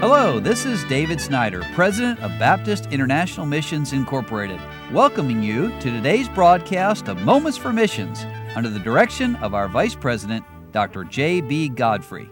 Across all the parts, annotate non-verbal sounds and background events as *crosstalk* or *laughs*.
Hello, this is David Snyder, President of Baptist International Missions Incorporated, welcoming you to today's broadcast of Moments for Missions under the direction of our Vice President, Dr. J.B. Godfrey.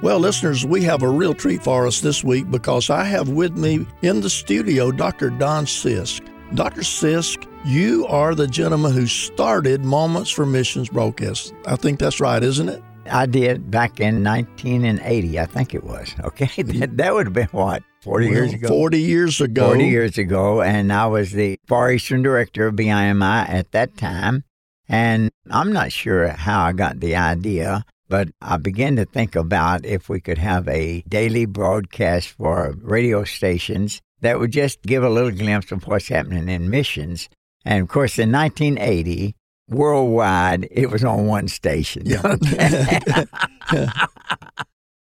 Well, listeners, we have a real treat for us this week because I have with me in the studio Dr. Don Sisk. Dr. Sisk, you are the gentleman who started Moments for Missions broadcast. I think that's right, isn't it? I did back in 1980, I think it was. Okay, *laughs* that, that would have been what 40 well, years ago. 40 years ago. 40 years ago, and I was the Far Eastern director of BIMI at that time. And I'm not sure how I got the idea, but I began to think about if we could have a daily broadcast for radio stations that would just give a little glimpse of what's happening in missions. And of course, in 1980, worldwide, it was on one station. Yeah. *laughs*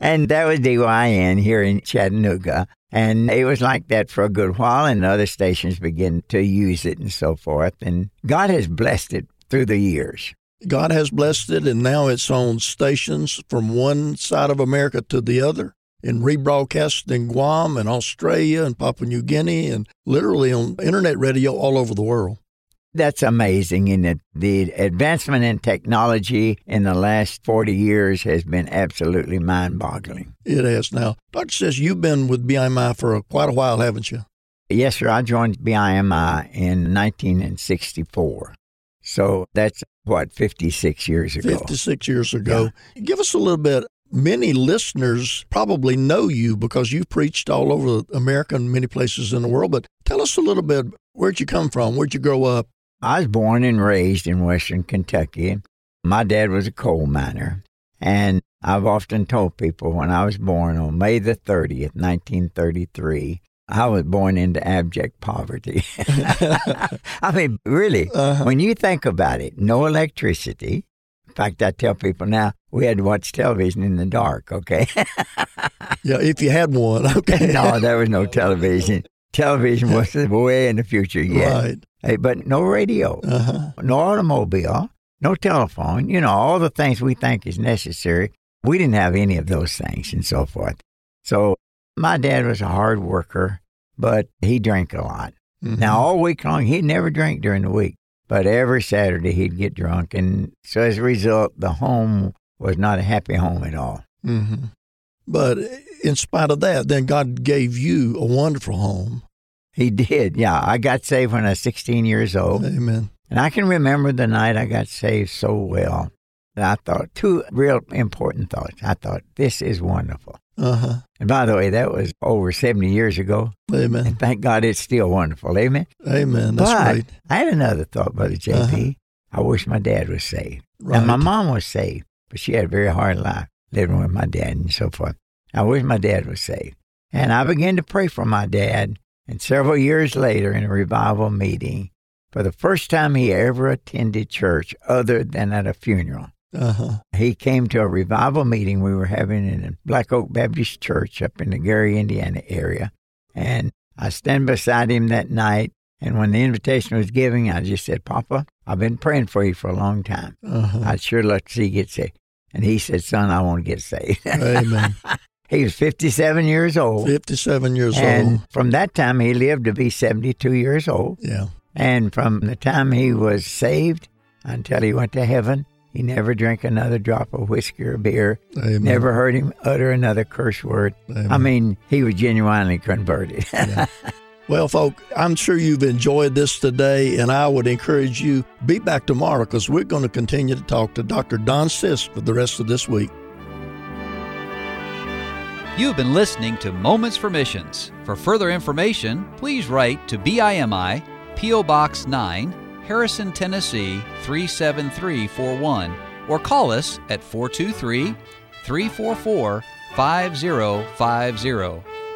and that was DYN here in Chattanooga. And it was like that for a good while, and other stations began to use it and so forth. And God has blessed it through the years. God has blessed it, and now it's on stations from one side of America to the other and rebroadcast in Guam and Australia and Papua New Guinea and literally on internet radio all over the world. That's amazing. And the, the advancement in technology in the last 40 years has been absolutely mind boggling. It has now. Doctor Sisk you've been with BIMI for quite a while, haven't you? Yes, sir. I joined BIMI in 1964. So that's what, 56 years ago? 56 years ago. Yeah. Give us a little bit. Many listeners probably know you because you've preached all over America and many places in the world. But tell us a little bit where'd you come from? Where'd you grow up? I was born and raised in Western Kentucky. My dad was a coal miner. And I've often told people when I was born on May the 30th, 1933, I was born into abject poverty. *laughs* I mean, really, uh-huh. when you think about it, no electricity. In fact, I tell people now we had to watch television in the dark, okay? *laughs* yeah, if you had one, *laughs* okay. no, there was no television. Television was *laughs* way in the future yet. Right. Hey, but no radio, uh-huh. no automobile, no telephone, you know, all the things we think is necessary. We didn't have any of those things and so forth. So my dad was a hard worker, but he drank a lot. Mm-hmm. Now, all week long, he'd never drink during the week, but every Saturday he'd get drunk. And so as a result, the home was not a happy home at all. Mm-hmm. But in spite of that, then God gave you a wonderful home. He did. Yeah. I got saved when I was 16 years old. Amen. And I can remember the night I got saved so well that I thought two real important thoughts. I thought, this is wonderful. Uh-huh. And by the way, that was over 70 years ago. Amen. And thank God it's still wonderful. Amen. Amen. That's but right. I had another thought, Brother JP. Uh-huh. I wish my dad was saved. Right. And my mom was saved, but she had a very hard life living with my dad and so forth. I wish my dad was saved. And I began to pray for my dad and several years later, in a revival meeting, for the first time he ever attended church other than at a funeral, uh-huh. he came to a revival meeting we were having in a Black Oak Baptist Church up in the Gary, Indiana area. And I stand beside him that night. And when the invitation was given, I just said, Papa, I've been praying for you for a long time. Uh-huh. I'd sure love to see you get saved. And he said, Son, I want to get saved. *laughs* Amen. He was 57 years old. 57 years and old. From that time, he lived to be 72 years old. Yeah. And from the time he was saved until he went to heaven, he never drank another drop of whiskey or beer. Amen. Never heard him utter another curse word. Amen. I mean, he was genuinely converted. yeah. *laughs* Well, folk, I'm sure you've enjoyed this today, and I would encourage you be back tomorrow because we're going to continue to talk to Dr. Don Sisk for the rest of this week. You've been listening to Moments for Missions. For further information, please write to BIMI, P.O. Box 9, Harrison, Tennessee 37341, or call us at 423 344 5050.